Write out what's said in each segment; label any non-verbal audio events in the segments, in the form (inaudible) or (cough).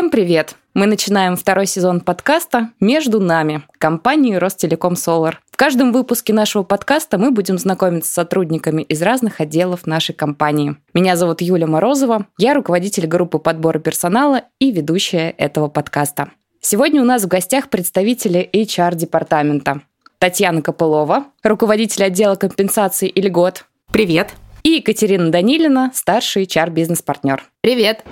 Всем привет! Мы начинаем второй сезон подкаста «Между нами» компании Ростелеком Солар. В каждом выпуске нашего подкаста мы будем знакомиться с сотрудниками из разных отделов нашей компании. Меня зовут Юля Морозова, я руководитель группы подбора персонала и ведущая этого подкаста. Сегодня у нас в гостях представители HR-департамента. Татьяна Копылова, руководитель отдела компенсации и льгот. Привет. И Екатерина Данилина, старший HR-бизнес-партнер. Привет.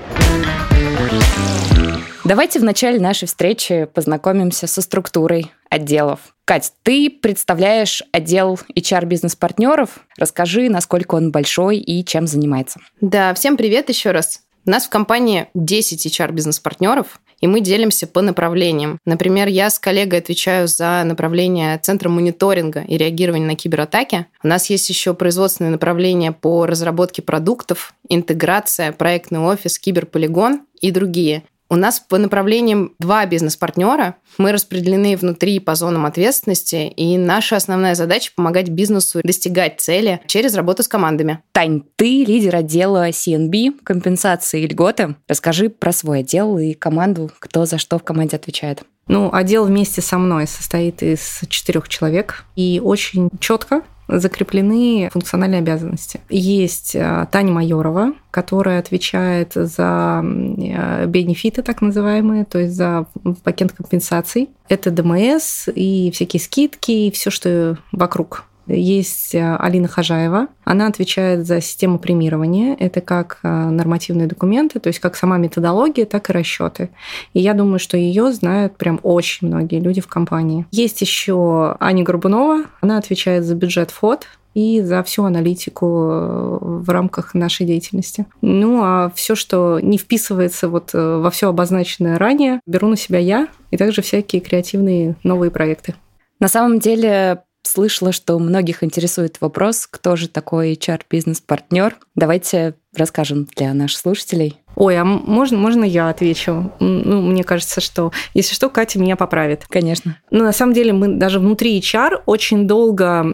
Давайте в начале нашей встречи познакомимся со структурой отделов. Кать, ты представляешь отдел HR-бизнес-партнеров. Расскажи, насколько он большой и чем занимается. Да, всем привет еще раз. У нас в компании 10 HR-бизнес-партнеров, и мы делимся по направлениям. Например, я с коллегой отвечаю за направление Центра мониторинга и реагирования на кибератаки. У нас есть еще производственное направление по разработке продуктов, интеграция, проектный офис, киберполигон и другие. У нас по направлениям два бизнес-партнера. Мы распределены внутри по зонам ответственности, и наша основная задача – помогать бизнесу достигать цели через работу с командами. Тань, ты лидер отдела CNB, компенсации и льготы. Расскажи про свой отдел и команду, кто за что в команде отвечает. Ну, отдел вместе со мной состоит из четырех человек, и очень четко закреплены функциональные обязанности. Есть э, Таня Майорова, которая отвечает за э, бенефиты, так называемые, то есть за пакет компенсаций. Это ДМС и всякие скидки, и все, что вокруг есть э, Алина Хажаева. Она отвечает за систему премирования. Это как э, нормативные документы, то есть как сама методология, так и расчеты. И я думаю, что ее знают прям очень многие люди в компании. Есть еще Аня Горбунова. Она отвечает за бюджет ФОД и за всю аналитику э, в рамках нашей деятельности. Ну, а все, что не вписывается вот во все обозначенное ранее, беру на себя я и также всякие креативные новые проекты. На самом деле Слышала, что многих интересует вопрос, кто же такой HR-бизнес-партнер. Давайте расскажем для наших слушателей. Ой, а можно, можно я отвечу? Ну, мне кажется, что, если что, Катя меня поправит. Конечно. Ну, на самом деле, мы даже внутри HR очень долго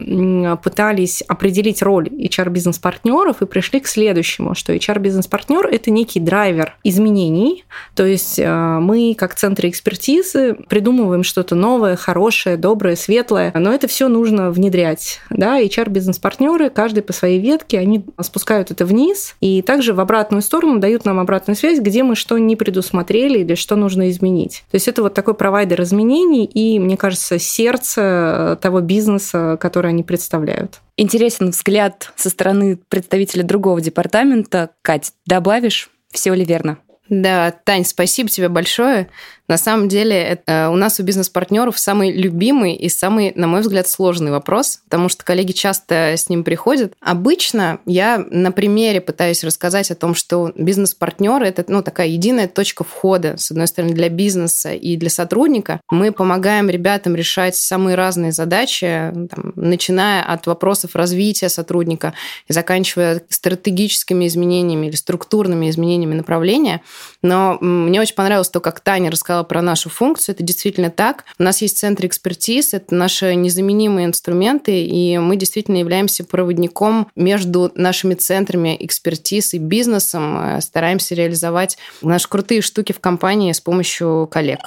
пытались определить роль HR-бизнес-партнеров и пришли к следующему, что HR-бизнес-партнер – это некий драйвер изменений. То есть э, мы, как центры экспертизы, придумываем что-то новое, хорошее, доброе, светлое, но это все нужно внедрять. Да? HR-бизнес-партнеры, каждый по своей ветке, они спускают это вниз и также в обратную сторону дают нам обратную обратную связь, где мы что не предусмотрели или что нужно изменить. То есть это вот такой провайдер изменений и, мне кажется, сердце того бизнеса, который они представляют. Интересен взгляд со стороны представителя другого департамента. Кать, добавишь, все ли верно? Да, Тань, спасибо тебе большое. На самом деле, это у нас у бизнес-партнеров самый любимый и самый, на мой взгляд, сложный вопрос, потому что коллеги часто с ним приходят. Обычно я на примере пытаюсь рассказать о том, что бизнес-партнер это ну, такая единая точка входа, с одной стороны, для бизнеса и для сотрудника. Мы помогаем ребятам решать самые разные задачи, там, начиная от вопросов развития сотрудника и заканчивая стратегическими изменениями или структурными изменениями направления. Но мне очень понравилось то, как Таня рассказала сказала про нашу функцию. Это действительно так. У нас есть центр экспертиз, это наши незаменимые инструменты, и мы действительно являемся проводником между нашими центрами экспертиз и бизнесом. Э, стараемся реализовать наши крутые штуки в компании с помощью коллег.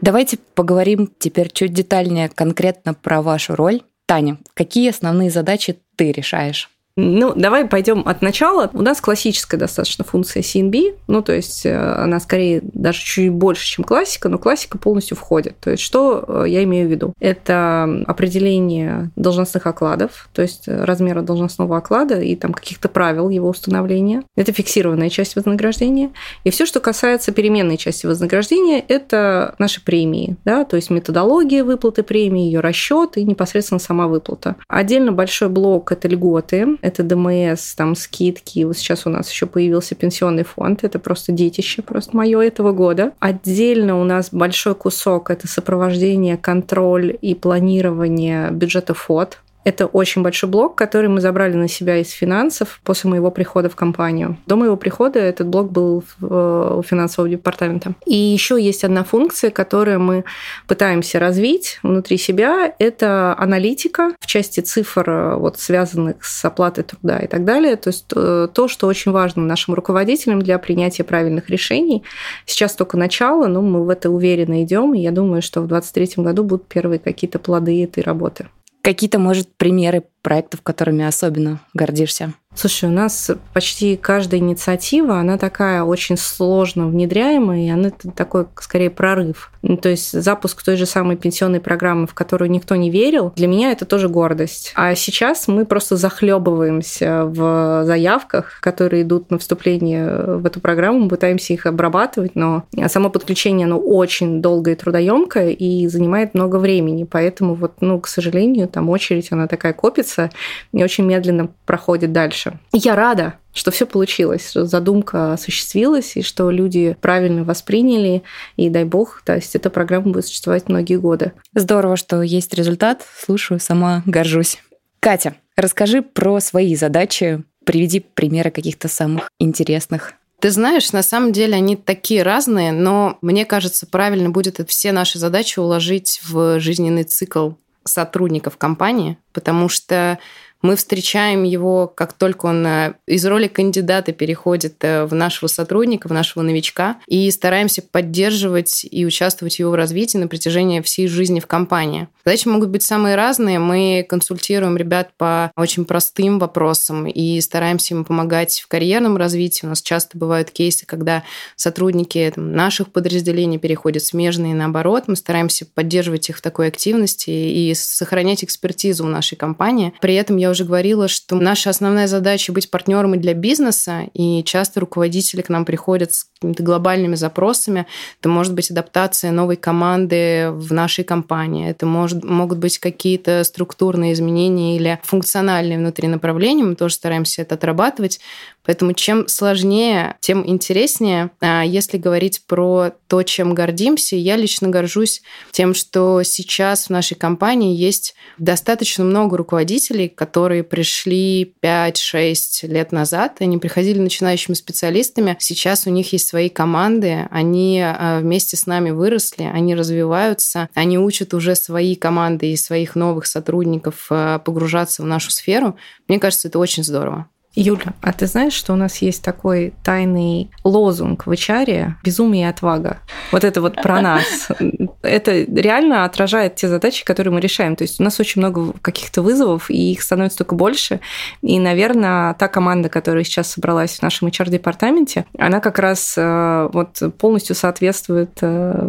Давайте поговорим теперь чуть детальнее конкретно про вашу роль. Таня, какие основные задачи ты решаешь? Ну, давай пойдем от начала. У нас классическая достаточно функция CNB, ну, то есть э, она скорее даже чуть больше, чем классика, но классика полностью входит. То есть что э, я имею в виду? Это определение должностных окладов, то есть размера должностного оклада и там каких-то правил его установления. Это фиксированная часть вознаграждения. И все, что касается переменной части вознаграждения, это наши премии, да, то есть методология выплаты премии, ее расчет и непосредственно сама выплата. Отдельно большой блок – это льготы, это ДМС, там скидки. Вот сейчас у нас еще появился пенсионный фонд. Это просто детище, просто мое этого года. Отдельно у нас большой кусок – это сопровождение, контроль и планирование бюджета ФОД Это очень большой блок, который мы забрали на себя из финансов после моего прихода в компанию. До моего прихода этот блок был в, у финансового департамента. И еще есть одна функция, которую мы пытаемся развить внутри себя. Это аналитика в части цифр, вот, связанных с оплатой труда и так далее. То есть э, то, что очень важно нашим руководителям для принятия правильных решений. Сейчас только начало, но мы в это уверенно идем, и я думаю, что в 2023 году будут первые какие-то плоды этой работы. Какие-то, может, примеры проектов, которыми особенно гордишься? Слушай, у нас почти каждая инициатива, она такая очень сложно внедряемая, и она такой, скорее, прорыв. Ну, то есть запуск той же самой пенсионной программы, в которую никто не верил, для меня это тоже гордость. А сейчас мы просто захлебываемся в заявках, которые идут на вступление в эту программу, мы пытаемся их обрабатывать, но само подключение, оно очень долгое и трудоемкое и занимает много времени, поэтому вот, ну, к сожалению, там очередь, она такая копится и очень медленно проходит дальше дальше. Я рада, что все получилось, что задумка осуществилась, и что люди правильно восприняли, и дай бог, то есть эта программа будет существовать многие годы. Здорово, что есть результат. Слушаю, сама горжусь. Катя, расскажи про свои задачи, приведи примеры каких-то самых интересных. Ты знаешь, на самом деле они такие разные, но мне кажется, правильно будет все наши задачи уложить в жизненный цикл сотрудников компании, потому что мы встречаем его, как только он э, из роли кандидата переходит э, в нашего сотрудника, в нашего новичка, и стараемся поддерживать и участвовать в его развитии на протяжении всей жизни в компании. Задачи могут быть самые разные. Мы консультируем ребят по очень простым вопросам и стараемся им помогать в карьерном развитии. У нас часто бывают кейсы, когда сотрудники там, наших подразделений переходят смежные наоборот. Мы стараемся поддерживать их в такой активности и сохранять экспертизу в нашей компании. При этом я уже говорила, что наша основная задача быть партнером и для бизнеса, и часто руководители к нам приходят с какими-то глобальными запросами. Это может быть адаптация новой команды в нашей компании, это может, могут быть какие-то структурные изменения или функциональные внутри направления. Мы тоже стараемся это отрабатывать. Поэтому чем сложнее, тем интереснее. А если говорить про то, чем гордимся, я лично горжусь тем, что сейчас в нашей компании есть достаточно много руководителей, которые пришли 5-6 лет назад. Они приходили начинающими специалистами. Сейчас у них есть свои команды, они а, вместе с нами выросли, они развиваются, они учат уже свои команды и своих новых сотрудников а, погружаться в нашу сферу. Мне кажется, это очень здорово. Юля, а ты знаешь, что у нас есть такой тайный лозунг в HR «Безумие и отвага». Вот это вот про нас. (laughs) Это реально отражает те задачи, которые мы решаем. То есть у нас очень много каких-то вызовов, и их становится только больше. И, наверное, та команда, которая сейчас собралась в нашем HR-департаменте, она как раз э, вот полностью соответствует э,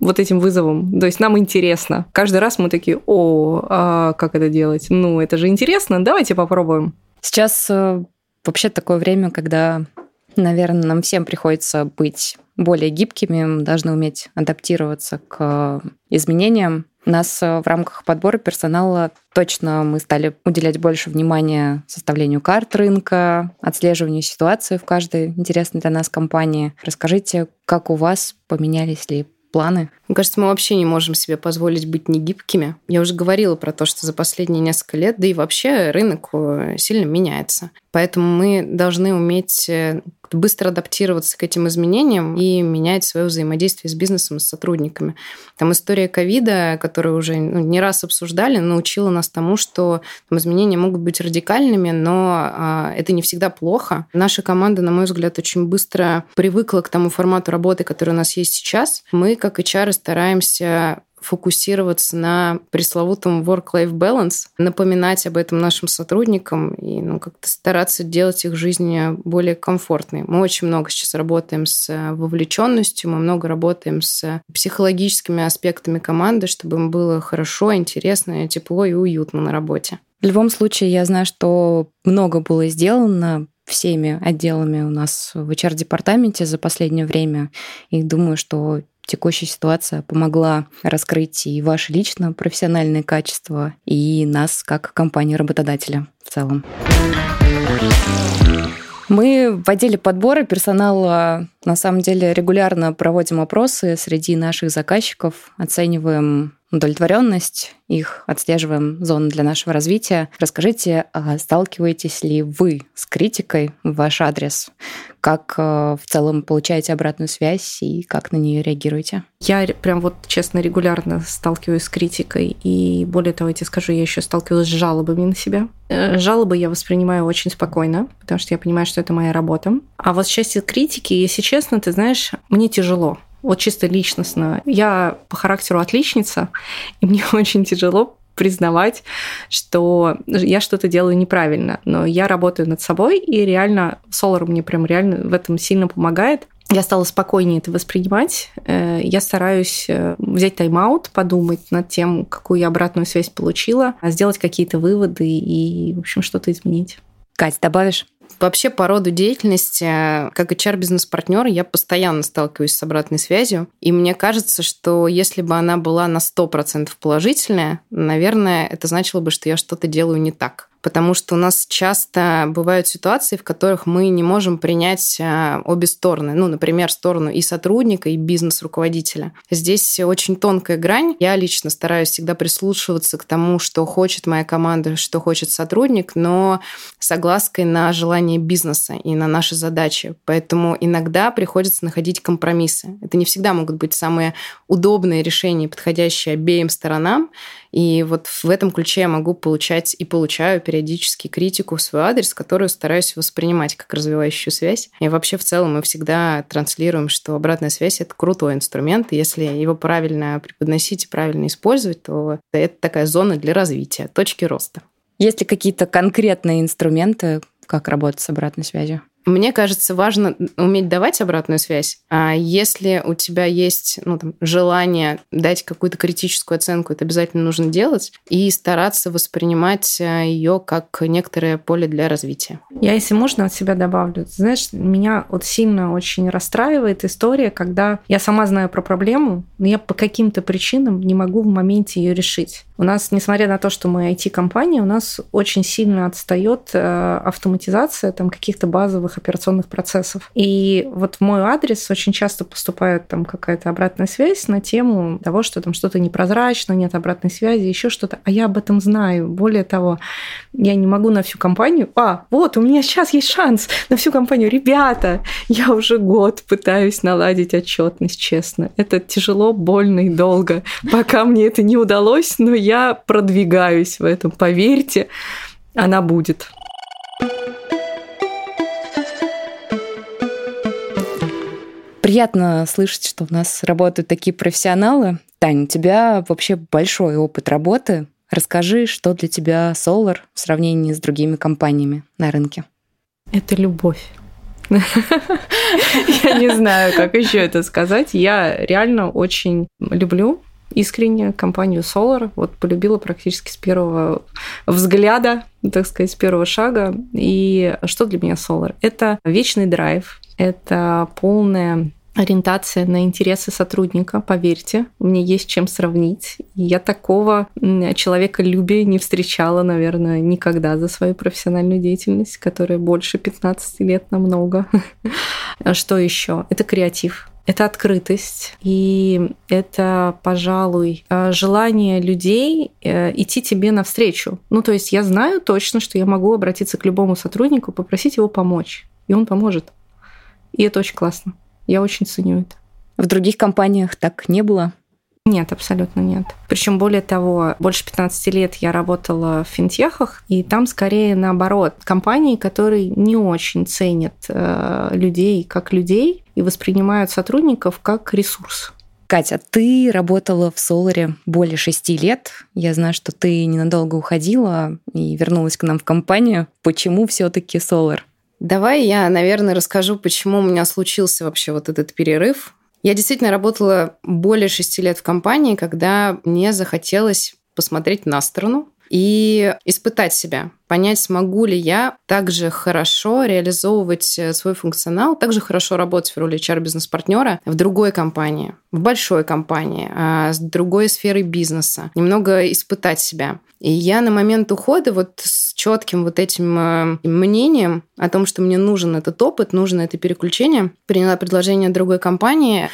вот этим вызовам. То есть нам интересно. Каждый раз мы такие, о, а как это делать? Ну, это же интересно, давайте попробуем. Сейчас э, вообще такое время, когда, наверное, нам всем приходится быть более гибкими, мы должны уметь адаптироваться к изменениям. У нас э, в рамках подбора персонала точно мы стали уделять больше внимания составлению карт рынка, отслеживанию ситуации в каждой интересной для нас компании. Расскажите, как у вас поменялись ли планы? Мне кажется, мы вообще не можем себе позволить быть негибкими. Я уже говорила про то, что за последние несколько лет, да и вообще рынок э, сильно меняется. Поэтому мы должны уметь э, быстро адаптироваться к этим изменениям и менять свое взаимодействие с бизнесом, с сотрудниками. Там история ковида, которую уже ну, не раз обсуждали, научила нас тому, что там, изменения могут быть радикальными, но а, это не всегда плохо. Наша команда, на мой взгляд, очень быстро привыкла к тому формату работы, который у нас есть сейчас. Мы, как HR, стараемся фокусироваться на пресловутом work-life balance, напоминать об этом нашим сотрудникам и ну, как-то стараться делать их жизнь более комфортной. Мы очень много сейчас работаем с вовлеченностью, мы много работаем с психологическими аспектами команды, чтобы им было хорошо, интересно, тепло и уютно на работе. В любом случае, я знаю, что много было сделано всеми отделами у нас в HR-департаменте за последнее время. И думаю, что текущая ситуация помогла раскрыть и ваши лично профессиональные качества, и нас как компанию-работодателя в целом. Мы в отделе подбора персонала На самом деле регулярно проводим опросы среди наших заказчиков, оцениваем удовлетворенность их, отслеживаем зоны для нашего развития. Расскажите, а сталкиваетесь ли вы с критикой в ваш адрес? Как э, в целом получаете обратную связь и как на нее реагируете? Я прям вот, честно, регулярно сталкиваюсь с критикой. И более того, я тебе скажу, я еще сталкивалась с жалобами на себя. Э, жалобы я воспринимаю очень спокойно, потому что я понимаю, что это моя работа. А вот с частью критики, если честно, ты знаешь, мне тяжело вот чисто личностно. Я по характеру отличница, и мне (laughs) очень тяжело признавать, что я что-то делаю неправильно, но я работаю над собой, и реально Solar мне прям реально в этом сильно помогает. Я стала спокойнее это воспринимать. Э, я стараюсь э, взять тайм-аут, подумать над тем, какую я обратную связь получила, сделать какие-то выводы и, в общем, что-то изменить. Кать, добавишь? Вообще по роду деятельности, как HR-бизнес-партнер, я постоянно сталкиваюсь с обратной связью. И мне кажется, что если бы она была на 100% положительная, наверное, это значило бы, что я что-то делаю не так потому что у нас часто бывают ситуации, в которых мы не можем принять а, обе стороны. Ну, например, сторону и сотрудника, и бизнес-руководителя. Здесь очень тонкая грань. Я лично стараюсь всегда прислушиваться к тому, что хочет моя команда, что хочет сотрудник, но с на желание бизнеса и на наши задачи. Поэтому иногда приходится находить компромиссы. Это не всегда могут быть самые удобные решения, подходящие обеим сторонам. И вот в этом ключе я могу получать и получаю периодически критику в свой адрес, которую стараюсь воспринимать как развивающую связь. И вообще в целом мы всегда транслируем, что обратная связь — это крутой инструмент, и если его правильно преподносить и правильно использовать, то это такая зона для развития, точки роста. Есть ли какие-то конкретные инструменты, как работать с обратной связью? Мне кажется, важно уметь давать обратную связь. А если у тебя есть ну, там, желание дать какую-то критическую оценку, это обязательно нужно делать и стараться воспринимать э, ее как некоторое поле для развития. Я, если можно, от себя добавлю. Знаешь, меня вот сильно очень расстраивает история, когда я сама знаю про проблему, но я по каким-то причинам не могу в моменте ее решить. У нас, несмотря на то, что мы IT-компания, у нас очень сильно отстает э, автоматизация там каких-то базовых операционных процессов. И вот в мой адрес очень часто поступает там какая-то обратная связь на тему того, что там что-то непрозрачно, нет обратной связи, еще что-то. А я об этом знаю. Более того, я не могу на всю компанию. А, вот, у меня сейчас есть шанс на всю компанию. Ребята, я уже год пытаюсь наладить отчетность, честно. Это тяжело, больно и долго. Пока мне это не удалось, но я продвигаюсь в этом, поверьте, она будет. Приятно слышать, что у нас работают такие профессионалы. Таня, у тебя вообще большой опыт работы. Расскажи, что для тебя Solar в сравнении с другими компаниями на рынке. Это любовь. Я не знаю, как еще это сказать. Я реально очень люблю искренне компанию Solar. Вот полюбила практически с первого взгляда, так сказать, с первого шага. И что для меня Solar? Это вечный драйв, это полная ориентация на интересы сотрудника, поверьте, мне есть чем сравнить. Я такого человека любя не встречала, наверное, никогда за свою профессиональную деятельность, которая больше 15 лет намного. (laughs) Что еще? Это креатив это открытость, и это, пожалуй, э, желание людей э, идти тебе навстречу. Ну, то есть я знаю точно, что я могу обратиться к любому сотруднику, попросить его помочь, и он поможет. И это очень классно. Я очень ценю это. В других компаниях так не было? Нет, абсолютно нет. Причем более того, больше 15 лет я работала в финтехах, и там скорее наоборот. Компании, которые не очень ценят э, людей как людей и воспринимают сотрудников как ресурс. Катя, ты работала в Соларе более шести лет. Я знаю, что ты ненадолго уходила и вернулась к нам в компанию. Почему все-таки Солар? Давай я, наверное, расскажу, почему у меня случился вообще вот этот перерыв. Я действительно работала более шести лет в компании, когда мне захотелось посмотреть на сторону и испытать себя, понять, смогу ли я также хорошо реализовывать э, свой функционал, также хорошо работать в роли HR-бизнес-партнера в другой компании, в большой компании, а, с другой сферой бизнеса, немного испытать себя. И я на момент ухода вот с четким вот этим э, мнением о том, что мне нужен этот опыт, нужно это переключение, приняла предложение другой компании,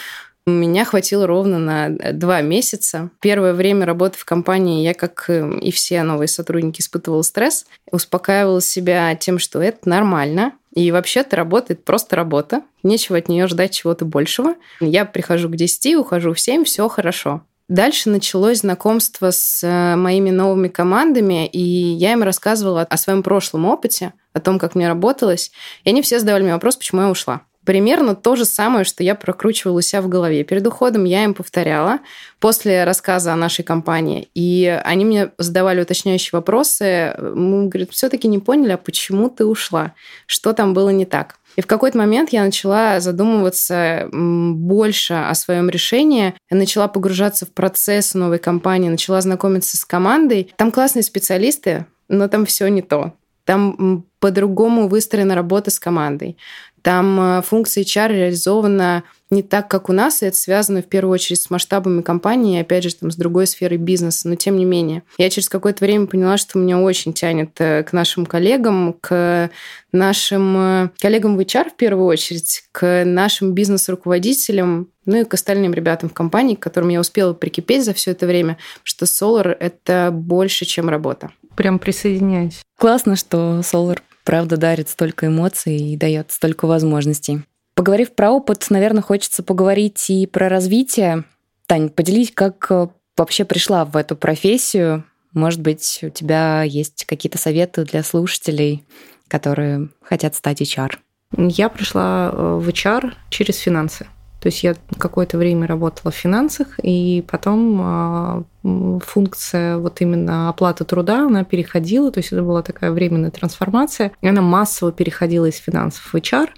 меня хватило ровно на э, два месяца. Первое время работы в компании я, как э, и все новые сотрудники, испытывала стресс. Успокаивала себя тем, что это нормально. И вообще-то работает просто работа. Нечего от нее ждать чего-то большего. Я прихожу к 10, ухожу в 7, все хорошо. Дальше началось знакомство с э, моими новыми командами, и я им рассказывала о своем прошлом опыте, о том, как мне работалось. И они все задавали мне вопрос, почему я ушла примерно то же самое, что я прокручивала у себя в голове. Перед уходом я им повторяла после рассказа о нашей компании. И они мне задавали уточняющие вопросы. Мы, говорит, все-таки не поняли, а почему ты ушла? Что там было не так? И в какой-то момент я начала задумываться больше о своем решении, я начала погружаться в процесс новой компании, начала знакомиться с командой. Там классные специалисты, но там все не то. Там по-другому выстроена работа с командой. Там э, функция HR реализована не так, как у нас, и это связано в первую очередь с масштабами компании, и опять же, там, с другой сферой бизнеса, но тем не менее. Я через какое-то время поняла, что меня очень тянет э, к нашим коллегам, к нашим э, коллегам в HR в первую очередь, к нашим бизнес-руководителям, ну и к остальным ребятам в компании, к которым я успела прикипеть за все это время, что Solar — это больше, чем работа. Прям присоединяюсь. Классно, что Solar правда дарит столько эмоций и дает столько возможностей. Поговорив про опыт, наверное, хочется поговорить и про развитие. Тань, поделись, как э, вообще пришла в эту профессию. Может быть, у тебя есть какие-то советы для слушателей, которые хотят стать HR? Я пришла э, в HR через финансы. То есть я какое-то время работала в финансах, и потом а, функция вот именно оплаты труда, она переходила, то есть это была такая временная трансформация, и она массово переходила из финансов в HR.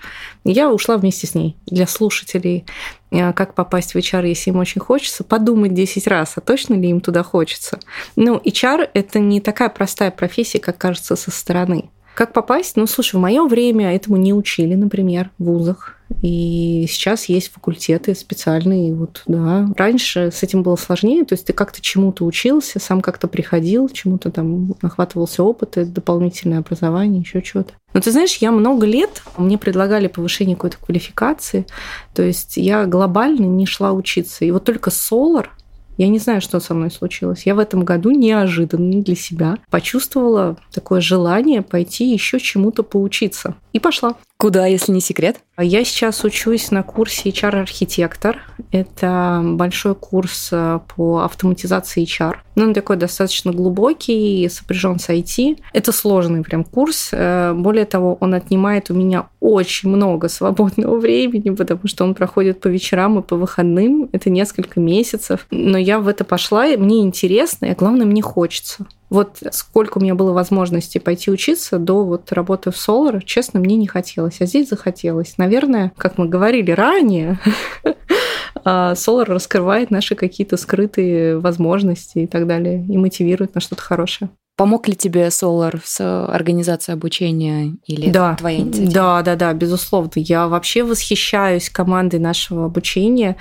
Я ушла вместе с ней. Для слушателей, а, как попасть в HR, если им очень хочется, подумать 10 раз, а точно ли им туда хочется. Ну, HR – это не такая простая профессия, как кажется со стороны. Как попасть? Ну, слушай, в мое время этому не учили, например, в вузах. И сейчас есть факультеты специальные. Вот, да. Раньше с этим было сложнее. То есть ты как-то чему-то учился, сам как-то приходил, чему-то там нахватывался опыт, дополнительное образование, еще что-то. Но ты знаешь, я много лет, мне предлагали повышение какой-то квалификации. То есть я глобально не шла учиться. И вот только Solar – я не знаю, что со мной случилось. Я в этом году неожиданно для себя почувствовала такое желание пойти еще чему-то поучиться. И пошла. Куда, если не секрет? Я сейчас учусь на курсе HR-архитектор. Это большой курс э, по автоматизации HR. Ну, он такой достаточно глубокий, сопряжен с IT. Это сложный прям курс. Э, более того, он отнимает у меня очень много свободного (laughs) времени, потому что он проходит по вечерам и по выходным. Это несколько месяцев. Но я в это пошла, и мне интересно, и главное, мне хочется. Вот сколько у меня было возможности пойти учиться до вот работы в Solar, честно, мне не хотелось, а здесь захотелось. Наверное, как мы говорили ранее, (laughs) а Solar раскрывает наши какие-то скрытые возможности и так далее, и мотивирует на что-то хорошее. Помог ли тебе Solar с организацией обучения или да, твоя инициатива? Да, да, да, безусловно. Я вообще восхищаюсь командой нашего обучения.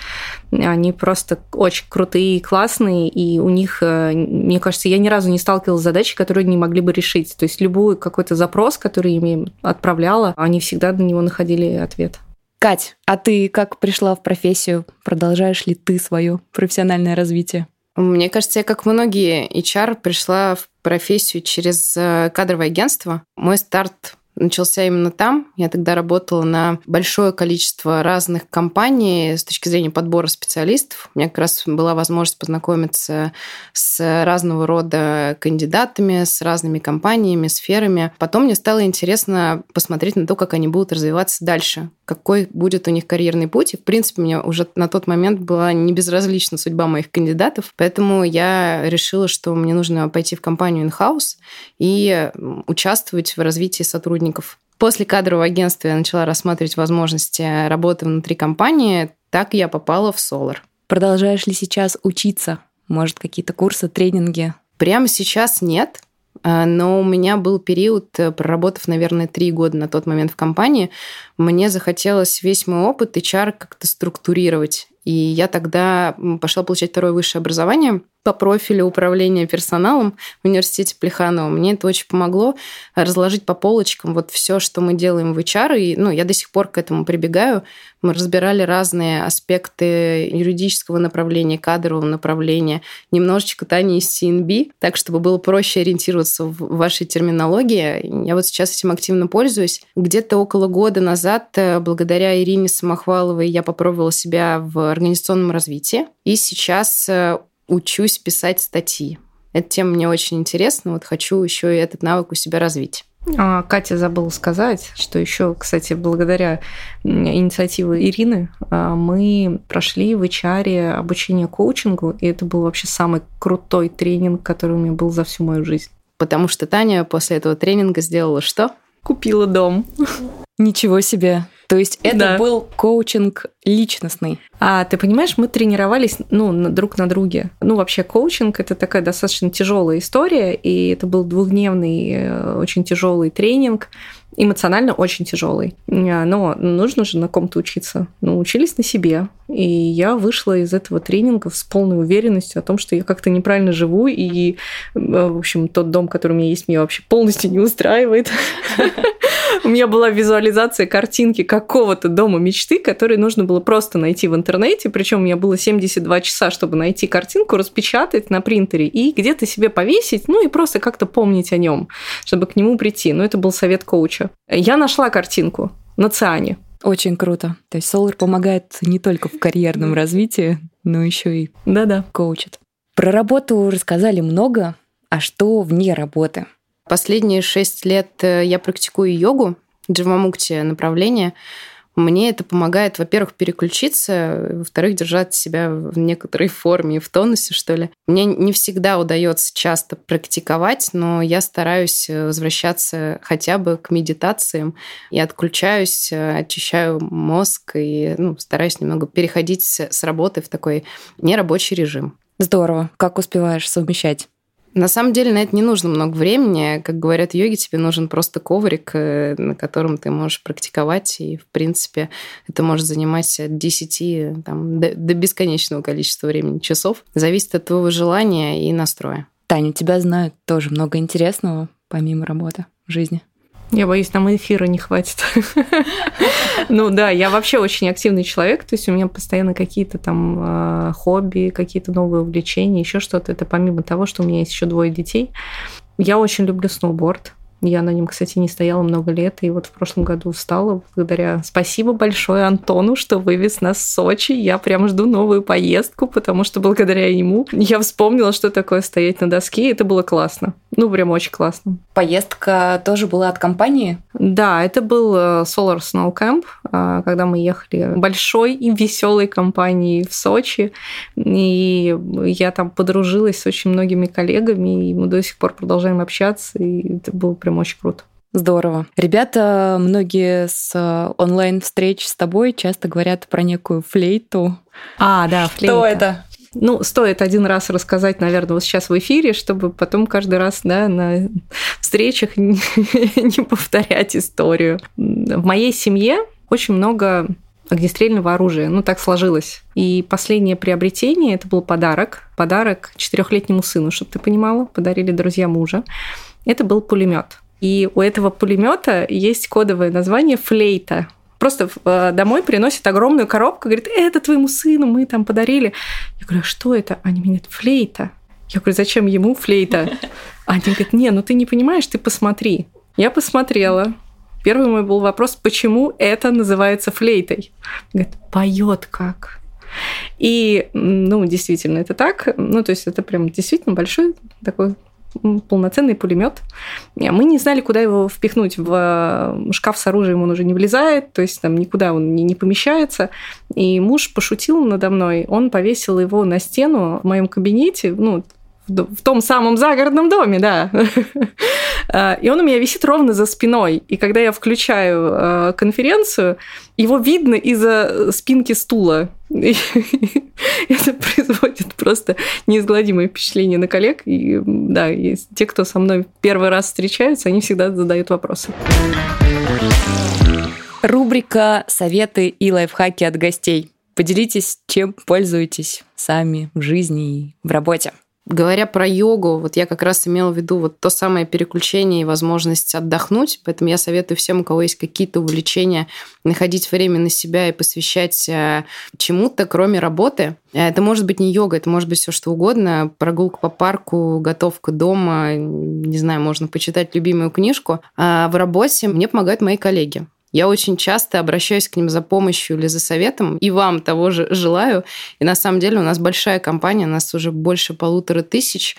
Они просто очень крутые и классные, и у них, э, мне кажется, я ни разу не сталкивалась с задачей, которую не могли бы решить. То есть любой какой-то запрос, который я им отправляла, они всегда на него находили ответ. Кать, а ты как пришла в профессию? Продолжаешь ли ты свое профессиональное развитие? Мне кажется, я, как многие HR, пришла в профессию через э, кадровое агентство. Мой старт начался именно там. Я тогда работала на большое количество разных компаний с точки зрения подбора специалистов. У меня как раз была возможность познакомиться с разного рода кандидатами, с разными компаниями, сферами. Потом мне стало интересно посмотреть на то, как они будут развиваться дальше, какой будет у них карьерный путь. И, в принципе, мне уже на тот момент была не безразлична судьба моих кандидатов, поэтому я решила, что мне нужно пойти в компанию in-house и участвовать в развитии сотрудников сотрудников. После кадрового агентства я начала рассматривать возможности работы внутри компании. Так я попала в Solar. Продолжаешь ли сейчас учиться? Может, какие-то курсы, тренинги Прямо сейчас нет, а, но у меня был период, э, проработав, наверное, три года на тот момент в компании, мне захотелось весь мой опыт HR как-то структурировать. И я тогда пошла получать второе высшее образование по профилю управления персоналом в университете Плеханова. Мне это очень помогло разложить по полочкам вот все, что мы делаем в HR. И ну, я до сих пор к этому прибегаю. Мы разбирали разные аспекты юридического направления, кадрового направления, немножечко Тани из CNB, так, чтобы было проще ориентироваться в вашей терминологии. Я вот сейчас этим активно пользуюсь. Где-то около года назад, э, благодаря Ирине Самохваловой, я попробовала себя в организационном развитии. И сейчас э, учусь писать статьи. Эта тема мне очень интересна, вот хочу еще и этот навык у себя развить. А, Катя забыла сказать, что еще, кстати, благодаря инициативе Ирины а, мы прошли в HR обучение коучингу, и это был вообще самый крутой тренинг, который у меня был за всю мою жизнь. Потому что Таня после этого тренинга сделала что? Купила дом. Ничего себе. То есть это да. был коучинг личностный. А ты понимаешь, мы тренировались ну, друг на друге. Ну, вообще, коучинг это такая достаточно тяжелая история, и это был двухдневный, э, очень тяжелый тренинг эмоционально очень тяжелый. А, но нужно же на ком-то учиться. Ну, учились на себе. И я вышла из этого тренинга с полной уверенностью о том, что я как-то неправильно живу, и, э, в общем, тот дом, который у меня есть, меня вообще полностью не устраивает. (laughs) У меня была визуализация картинки какого-то дома мечты, который нужно было просто найти в интернете. Причем у меня было 72 часа, чтобы найти картинку, распечатать на принтере и где-то себе повесить, ну и просто как-то помнить о нем, чтобы к нему прийти. Ну, это был совет коуча. Я нашла картинку на Циане. Очень круто. То есть Solar помогает не только в карьерном развитии, но еще и Да-да. коучит. Про работу рассказали много, а что вне работы? Последние шесть лет э, я практикую йогу, дживамукти направление. Мне это помогает, во-первых, переключиться, во-вторых, держать себя в некоторой форме, в тонусе, что ли. Мне не всегда удается часто практиковать, но я стараюсь э, возвращаться хотя бы к медитациям и отключаюсь, э, очищаю мозг и ну, стараюсь немного переходить с работы в такой нерабочий режим. Здорово. Как успеваешь совмещать? На самом деле на это не нужно много времени. Как говорят йоги, тебе нужен просто коврик, э, на котором ты можешь практиковать. И, в принципе, это может занимать от 10 там, до, до бесконечного количества времени, часов. Зависит от твоего желания и настроя. Таня, тебя знают тоже много интересного, помимо работы в жизни. Я боюсь, нам эфира не хватит. (laughs) Ну да, я вообще очень активный человек, то есть у меня постоянно какие-то там а, хобби, какие-то новые увлечения, еще что-то. Это помимо того, что у меня есть еще двое детей. Я очень люблю сноуборд. Я на нем, кстати, не стояла много лет, и вот в прошлом году встала благодаря... Спасибо большое Антону, что вывез нас в Сочи. Я прям жду новую поездку, потому что благодаря ему я вспомнила, что такое стоять на доске, и это было классно. Ну, прям очень классно. Поездка тоже была от компании? Да, это был э, Solar Snow Camp, э, когда мы ехали большой и веселой компанией в Сочи. И я там подружилась с очень многими коллегами, и мы до сих пор продолжаем общаться, и это было прям очень круто. Здорово. Ребята, многие с э, онлайн-встреч с тобой часто говорят про некую флейту. А, да, флейта. Что это? Ну, стоит один раз рассказать, наверное, вот сейчас в эфире, чтобы потом каждый раз да, на встречах (laughs) не, повторять историю. В моей семье очень много огнестрельного оружия. Ну, так сложилось. И последнее приобретение это был подарок. Подарок четырехлетнему сыну, чтобы ты понимала. Подарили друзья мужа. Это был пулемет. И у этого пулемета есть кодовое название флейта просто э, домой приносит огромную коробку, говорит, это твоему сыну мы там подарили. Я говорю, а что это? Они мне говорят, флейта. Я говорю, зачем ему флейта? Они говорят, не, ну ты не понимаешь, ты посмотри. Я посмотрела. Первый мой был вопрос, почему это называется флейтой? Говорит, поет как. И, ну, действительно, это так. Ну, то есть это прям действительно большой такой полноценный пулемет. Мы не знали, куда его впихнуть. В э, шкаф с оружием он уже не влезает, то есть там никуда он не, не помещается. И муж пошутил надо мной, он повесил его на стену в моем кабинете, ну, в том самом загородном доме, да. А, (laughs) и он у меня висит ровно за спиной. И когда я включаю э, конференцию, его видно из-за спинки стула. (laughs) Это просто неизгладимое впечатление на коллег. И да, есть те, кто со мной первый раз встречаются, они всегда задают вопросы. Рубрика «Советы и лайфхаки от гостей». Поделитесь, чем пользуетесь сами в жизни и в работе. Говоря про йогу, вот я как раз имела в виду вот то самое переключение и возможность отдохнуть, поэтому я советую всем, у кого есть какие-то увлечения, находить время на себя и посвящать э, чему-то, кроме работы. Это может быть не йога, это может быть все что угодно. Прогулка по парку, готовка дома, не знаю, можно почитать любимую книжку. А в работе мне помогают мои коллеги. Я очень часто обращаюсь к ним за помощью или за советом, и вам того же желаю. И на самом деле у нас большая компания, у нас уже больше полутора тысяч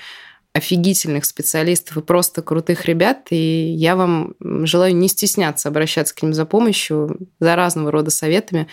офигительных специалистов и просто крутых ребят, и я вам желаю не стесняться обращаться к ним за помощью, за разного рода советами.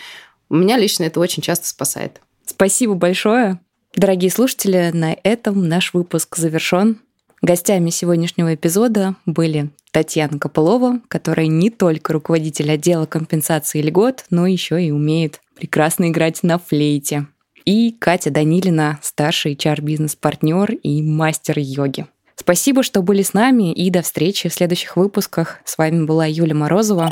У меня лично это очень часто спасает. Спасибо большое. Дорогие слушатели, на этом наш выпуск завершен. Гостями сегодняшнего эпизода были Татьяна Копылова, которая не только руководитель отдела компенсации льгот, но еще и умеет прекрасно играть на флейте. И Катя Данилина, старший HR-бизнес-партнер и мастер йоги. Спасибо, что были с нами, и до встречи в следующих выпусках. С вами была Юля Морозова.